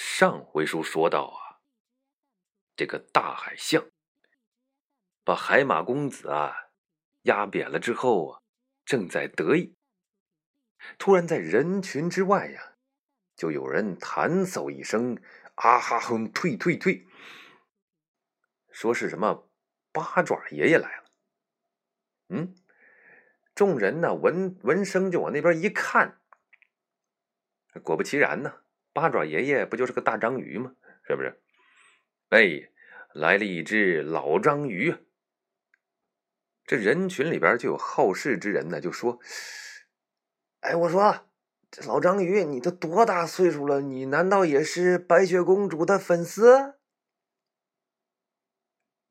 上回书说到啊，这个大海象把海马公子啊压扁了之后啊，正在得意，突然在人群之外呀，就有人弹嗽一声：“啊哈哼，退退退！”说是什么八爪爷爷来了。嗯，众人呢闻闻声就往那边一看，果不其然呢。八爪爷爷不就是个大章鱼吗？是不是？哎，来了一只老章鱼。这人群里边就有好事之人呢，就说：“哎，我说这老章鱼，你都多大岁数了？你难道也是白雪公主的粉丝？”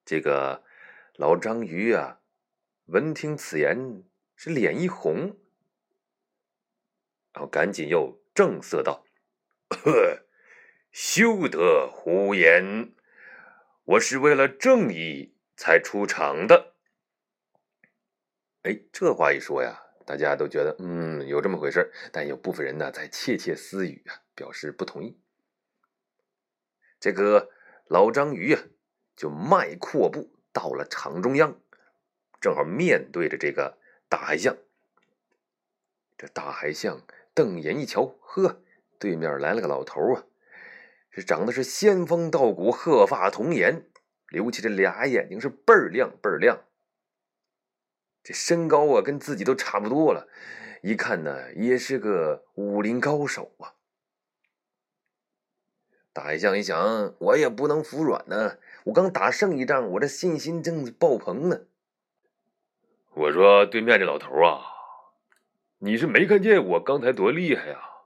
这个老章鱼啊，闻听此言，是脸一红，然后赶紧又正色道。呵，休得胡言！我是为了正义才出场的。哎，这话一说呀，大家都觉得嗯有这么回事但有部分人呢在窃窃私语啊，表示不同意。这个老章鱼啊，就迈阔步到了场中央，正好面对着这个大海象。这大海象瞪眼一瞧，呵。对面来了个老头啊，这长得是仙风道骨，鹤发童颜，留起这俩眼睛是倍儿亮倍儿亮。这身高啊，跟自己都差不多了，一看呢，也是个武林高手啊。大海象一想，我也不能服软呢，我刚打胜一仗，我这信心正爆棚呢。我说，对面这老头啊，你是没看见我刚才多厉害呀？啊！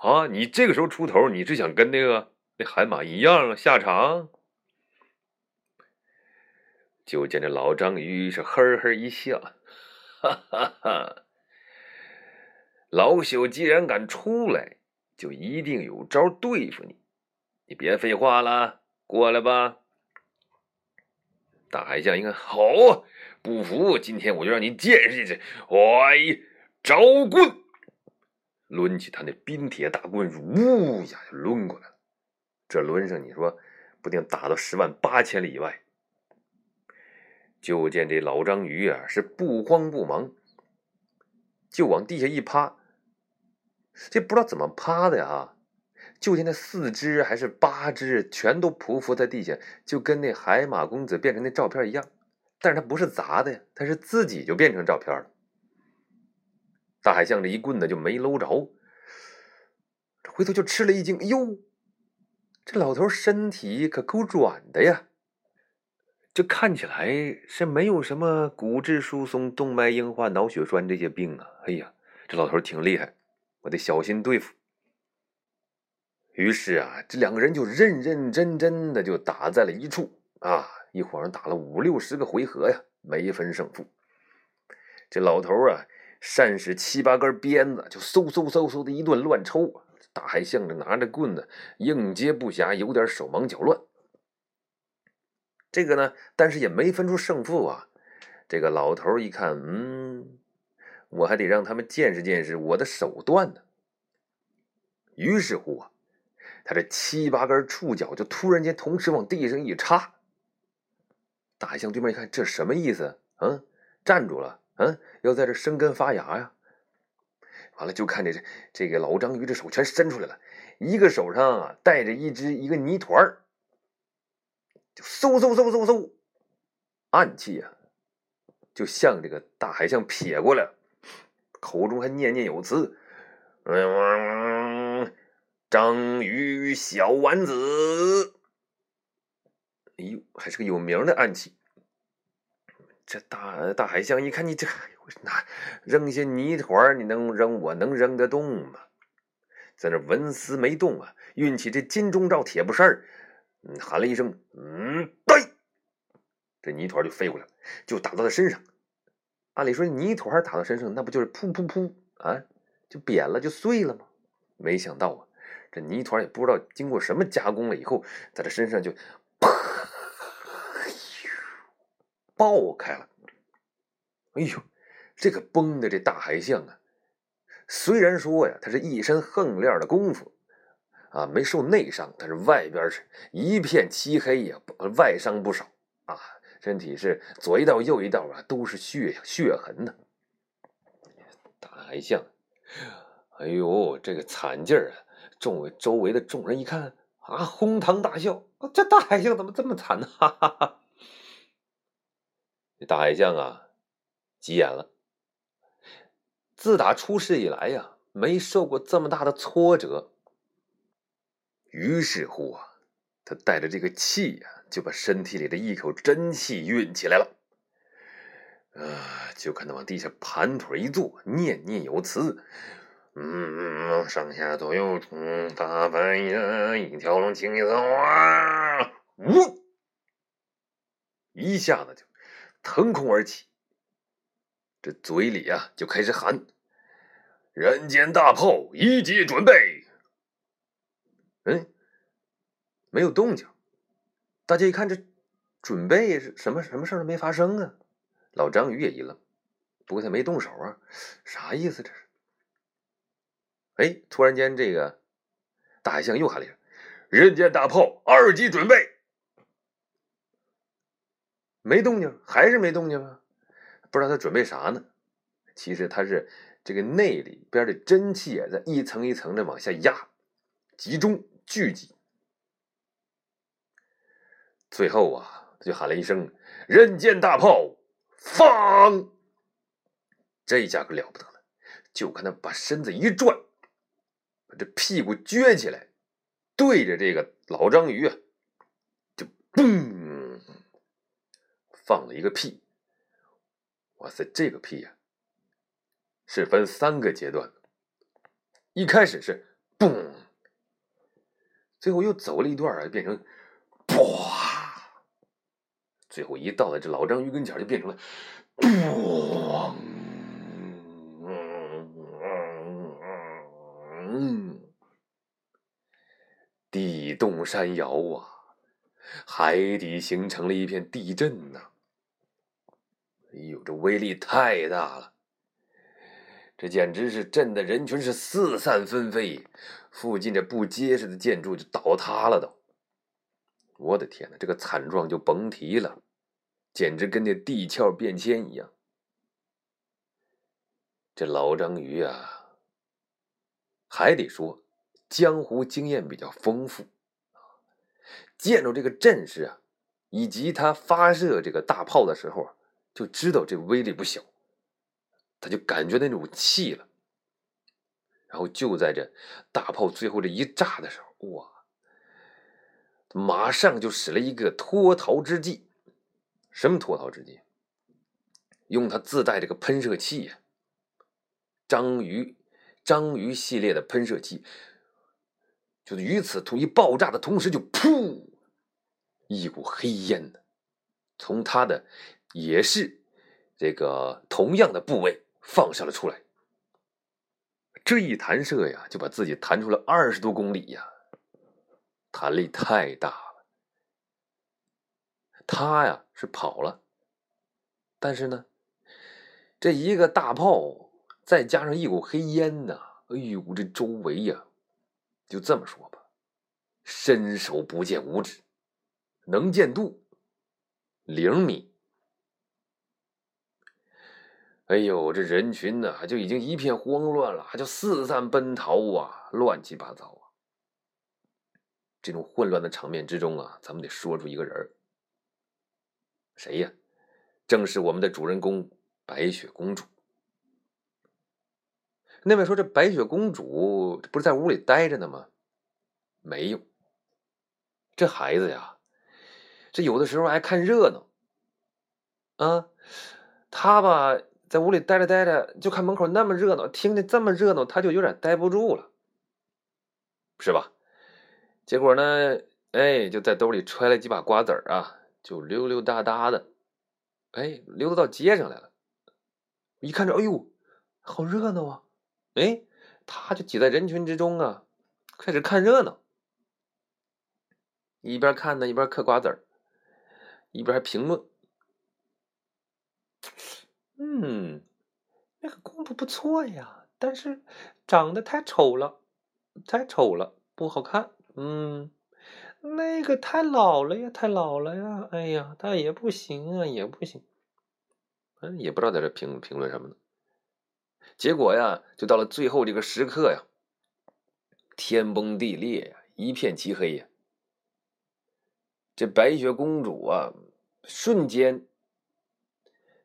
啊你这个时候出头，你是想跟那个那海马一样下场？就见这老章鱼是呵呵一笑，哈哈哈！老朽既然敢出来，就一定有招对付你。你别废话了，过来吧！大海象一看，好啊，不服，今天我就让你见识见识！哎，招棍！抡起他那冰铁大棍，呜呀就抡过来了。这抡上，你说不定打到十万八千里以外。就见这老章鱼啊，是不慌不忙，就往地下一趴。这不知道怎么趴的呀？就见那四只还是八只，全都匍匐在地下，就跟那海马公子变成那照片一样。但是他不是砸的呀，他是自己就变成照片了。大海象这一棍子就没搂着，这回头就吃了一惊。哟，这老头身体可够软的呀！这看起来是没有什么骨质疏松、动脉硬化、脑血栓这些病啊。哎呀，这老头挺厉害，我得小心对付。于是啊，这两个人就认认真真的就打在了一处啊，一晃打了五六十个回合呀，没分胜负。这老头啊。善使七八根鞭子，就嗖嗖嗖嗖的一顿乱抽。大海象着拿着棍子，应接不暇，有点手忙脚乱。这个呢，但是也没分出胜负啊。这个老头一看，嗯，我还得让他们见识见识我的手段呢。于是乎啊，他这七八根触角就突然间同时往地上一插。大海象对面一看，这什么意思？嗯，站住了。嗯，要在这生根发芽呀！完了，就看这这这个老章鱼这手全伸出来了，一个手上啊带着一只一个泥团儿，就嗖嗖嗖嗖嗖，暗器啊，就向这个大海象撇过来了，口中还念念有词：“嗯，章鱼小丸子。”哎呦，还是个有名的暗器。这大大海象一看，你这那扔些泥团，你能扔？我能扔得动吗？在那纹丝没动啊！运起这金钟罩铁布衫嗯，喊了一声：“嗯，对！”这泥团就飞过来了，就打到他身上。按理说，泥团打到身上，那不就是噗噗噗啊，就扁了，就碎了吗？没想到啊，这泥团也不知道经过什么加工了以后，在他身上就。爆开了！哎呦，这个崩的这大海象啊，虽然说呀，他是一身横练的功夫，啊，没受内伤，但是外边是一片漆黑呀，外伤不少啊，身体是左一道右一道啊，都是血血痕呢。大海象，哎呦，这个惨劲儿啊！众位周围的众人一看啊，哄堂大笑。这大海象怎么这么惨呢？哈哈哈！这大海象啊，急眼了。自打出世以来呀，没受过这么大的挫折。于是乎啊，他带着这个气呀，就把身体里的一口真气运起来了。啊，就看他往地下盘腿一坐，念念有词。嗯，上下左右冲，大半夜一条龙，清一色哇！呜，一下子就腾空而起，这嘴里啊就开始喊：“人间大炮一级准备。”嗯，没有动静。大家一看，这准备是什么什么事都没发生啊！老章鱼也一愣，不过他没动手啊，啥意思这是？哎，突然间，这个大海象又喊了一声：“人间大炮二级准备。”没动静，还是没动静啊？不知道他准备啥呢？其实他是这个内里边的真气啊，在一层一层的往下压，集中聚集。最后啊，他就喊了一声：“人间大炮放！”这下可了不得了，就看他把身子一转。把这屁股撅起来，对着这个老章鱼啊，就嘣放了一个屁。哇塞，这个屁呀，是分三个阶段的。一开始是嘣，最后又走了一段啊，变成，最后一到了这老章鱼跟前，就变成了啵。嗯，地动山摇啊，海底形成了一片地震呐！哎呦，这威力太大了，这简直是震的人群是四散纷飞，附近这不结实的建筑就倒塌了都。我的天哪，这个惨状就甭提了，简直跟那地壳变迁一样。这老章鱼啊！还得说，江湖经验比较丰富见着这个阵势啊，以及他发射这个大炮的时候啊，就知道这威力不小，他就感觉那种气了。然后就在这大炮最后这一炸的时候，哇，马上就使了一个脱逃之计。什么脱逃之计？用他自带这个喷射器呀，章鱼。章鱼系列的喷射器，就是与此同一爆炸的同时，就噗，一股黑烟呢，从他的也是这个同样的部位放射了出来。这一弹射呀，就把自己弹出了二十多公里呀，弹力太大了。他呀是跑了，但是呢，这一个大炮。再加上一股黑烟呐，哎呦，这周围呀，就这么说吧，伸手不见五指，能见度零米。哎呦，这人群呢，就已经一片慌乱了，就四散奔逃啊，乱七八糟啊。这种混乱的场面之中啊，咱们得说出一个人谁呀？正是我们的主人公白雪公主。那位说：“这白雪公主不是在屋里待着呢吗？”没有，这孩子呀，这有的时候爱看热闹。啊，他吧，在屋里待着待着，就看门口那么热闹，听见这么热闹，他就有点待不住了，是吧？结果呢，哎，就在兜里揣了几把瓜子儿啊，就溜溜达达的，哎，溜达到街上来了。一看着，哎呦，好热闹啊！哎，他就挤在人群之中啊，开始看热闹，一边看呢，一边嗑瓜子儿，一边还评论：“嗯，那个公主不错呀，但是长得太丑了，太丑了。不好看。嗯，那个太老了呀，太老了呀。哎呀，他也不行啊，也不行。嗯，也不知道在这评评论什么呢。结果呀，就到了最后这个时刻呀，天崩地裂呀，一片漆黑呀。这白雪公主啊，瞬间，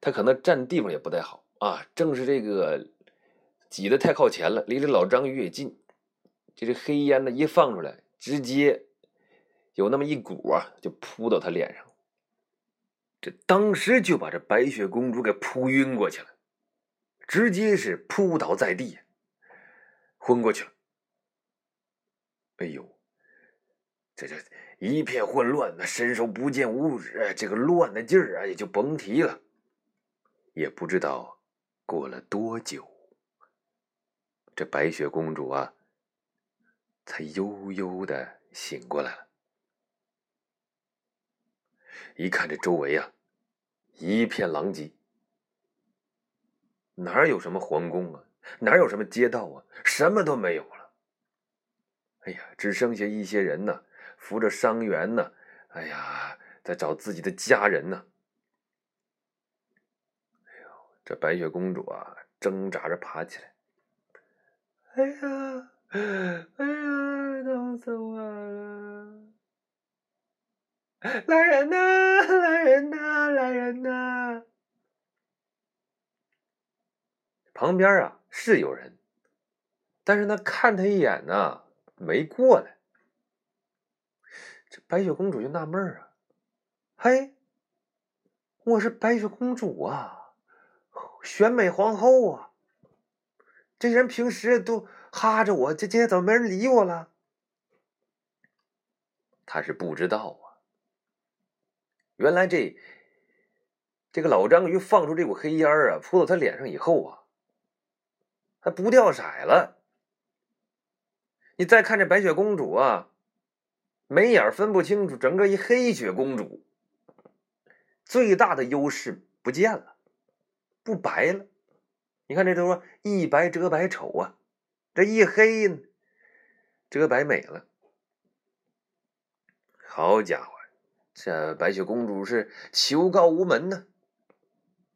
他可能站地方也不太好啊。正是这个挤得太靠前了，离这老章鱼也近，这这黑烟呢一放出来，直接有那么一股啊，就扑到他脸上，这当时就把这白雪公主给扑晕过去了，直接是扑倒在地，昏过去了。哎呦！这这一片混乱，那伸手不见五指，这个乱的劲儿啊，也就甭提了。也不知道过了多久，这白雪公主啊，才悠悠的醒过来了。一看这周围啊，一片狼藉，哪有什么皇宫啊，哪有什么街道啊，什么都没有了。哎呀，只剩下一些人呢。扶着伤员呢，哎呀，在找自己的家人呢。这白雪公主啊，挣扎着爬起来。哎呀，哎呀，疼死我了！来人呐，来人呐，来人呐！旁边啊是有人，但是那看他一眼呢，没过来。这白雪公主就纳闷啊，嘿，我是白雪公主啊，选美皇后啊，这人平时都哈着我，这今天怎么没人理我了？他是不知道啊，原来这这个老章鱼放出这股黑烟啊，扑到他脸上以后啊，他不掉色了。你再看这白雪公主啊。眉眼分不清楚，整个一黑雪公主，最大的优势不见了，不白了。你看这都说一白遮百丑啊，这一黑遮百美了。好家伙，这白雪公主是求告无门呢！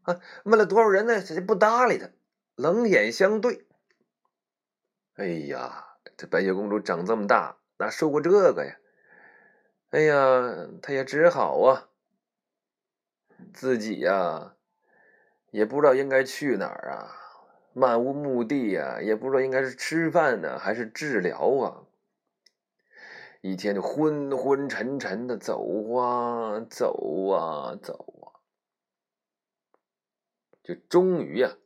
啊，问了多少人呢？这不搭理他，冷眼相对。哎呀，这白雪公主长这么大，哪受过这个呀？哎呀，她也只好啊，自己呀，也不知道应该去哪儿啊，漫无目的呀，也不知道应该是吃饭呢还是治疗啊，一天就昏昏沉沉的走啊走啊走啊，就终于呀，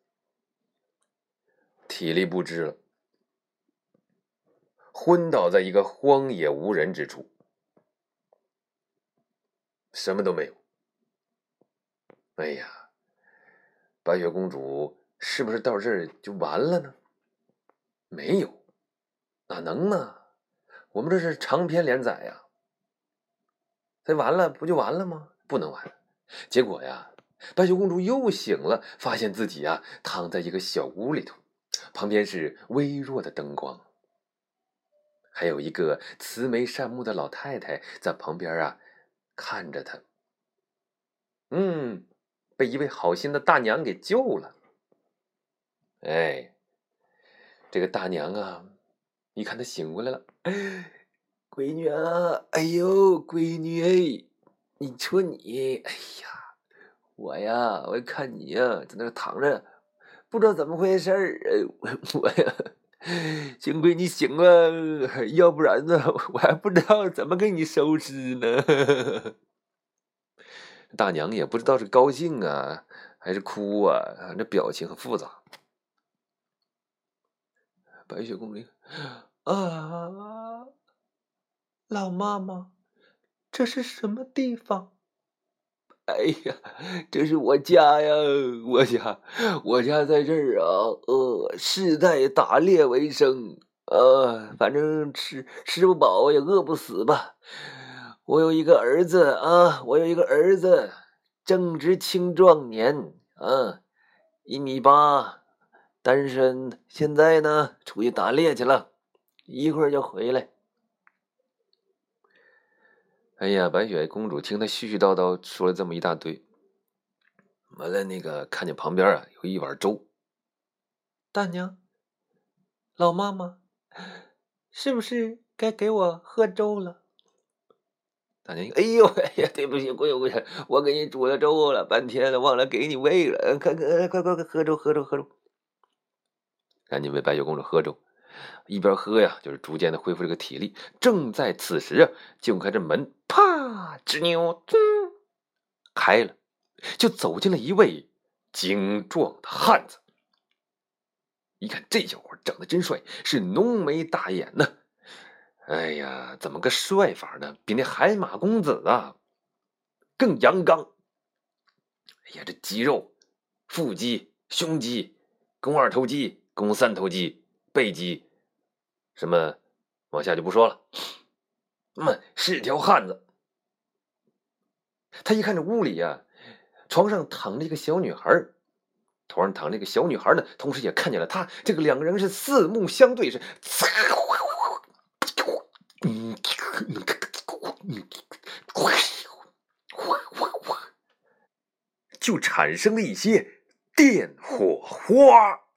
体力不支了，昏倒在一个荒野无人之处。什么都没有。哎呀，白雪公主是不是到这儿就完了呢？没有，哪能呢？我们这是长篇连载呀。这完了不就完了吗？不能完。结果呀，白雪公主又醒了，发现自己呀躺在一个小屋里头，旁边是微弱的灯光，还有一个慈眉善目的老太太在旁边啊。看着他，嗯，被一位好心的大娘给救了。哎，这个大娘啊，一看他醒过来了，闺女啊，哎呦，闺女哎，你说你，哎呀，我呀，我看你呀，在那躺着，不知道怎么回事儿，我呀。幸亏你醒了，要不然呢，我还不知道怎么给你收尸呢。大娘也不知道是高兴啊，还是哭啊，这表情很复杂。白雪公主啊，老妈妈，这是什么地方？哎呀，这是我家呀，我家，我家在这儿啊，呃，世代打猎为生，呃，反正吃吃不饱也饿不死吧。我有一个儿子啊，我有一个儿子，正值青壮年啊，一米八，单身，现在呢出去打猎去了，一会儿就回来。哎呀，白雪公主听他絮絮叨叨说了这么一大堆，完了那个看见旁边啊有一碗粥，大娘，老妈妈，是不是该给我喝粥了？大娘，哎呦，哎呀，对不起，跪跪下，我给你煮了粥了，半天了，忘了给你喂了，快快快快快喝粥，喝粥，喝粥，赶紧喂白雪公主喝粥。一边喝呀，就是逐渐的恢复这个体力。正在此时啊，就看这门啪吱扭，开了，就走进了一位精壮的汉子。一看这小伙长得真帅，是浓眉大眼呢。哎呀，怎么个帅法呢？比那海马公子啊更阳刚。哎呀，这肌肉、腹肌、胸肌、肱二头肌、肱三头肌、背肌。什么，往下就不说了。嗯，是条汉子。他一看这屋里呀，床上躺着一个小女孩，床上躺着一个小女孩呢，同时也看见了他。这个两个人是四目相对，是，就产生了一些电火花。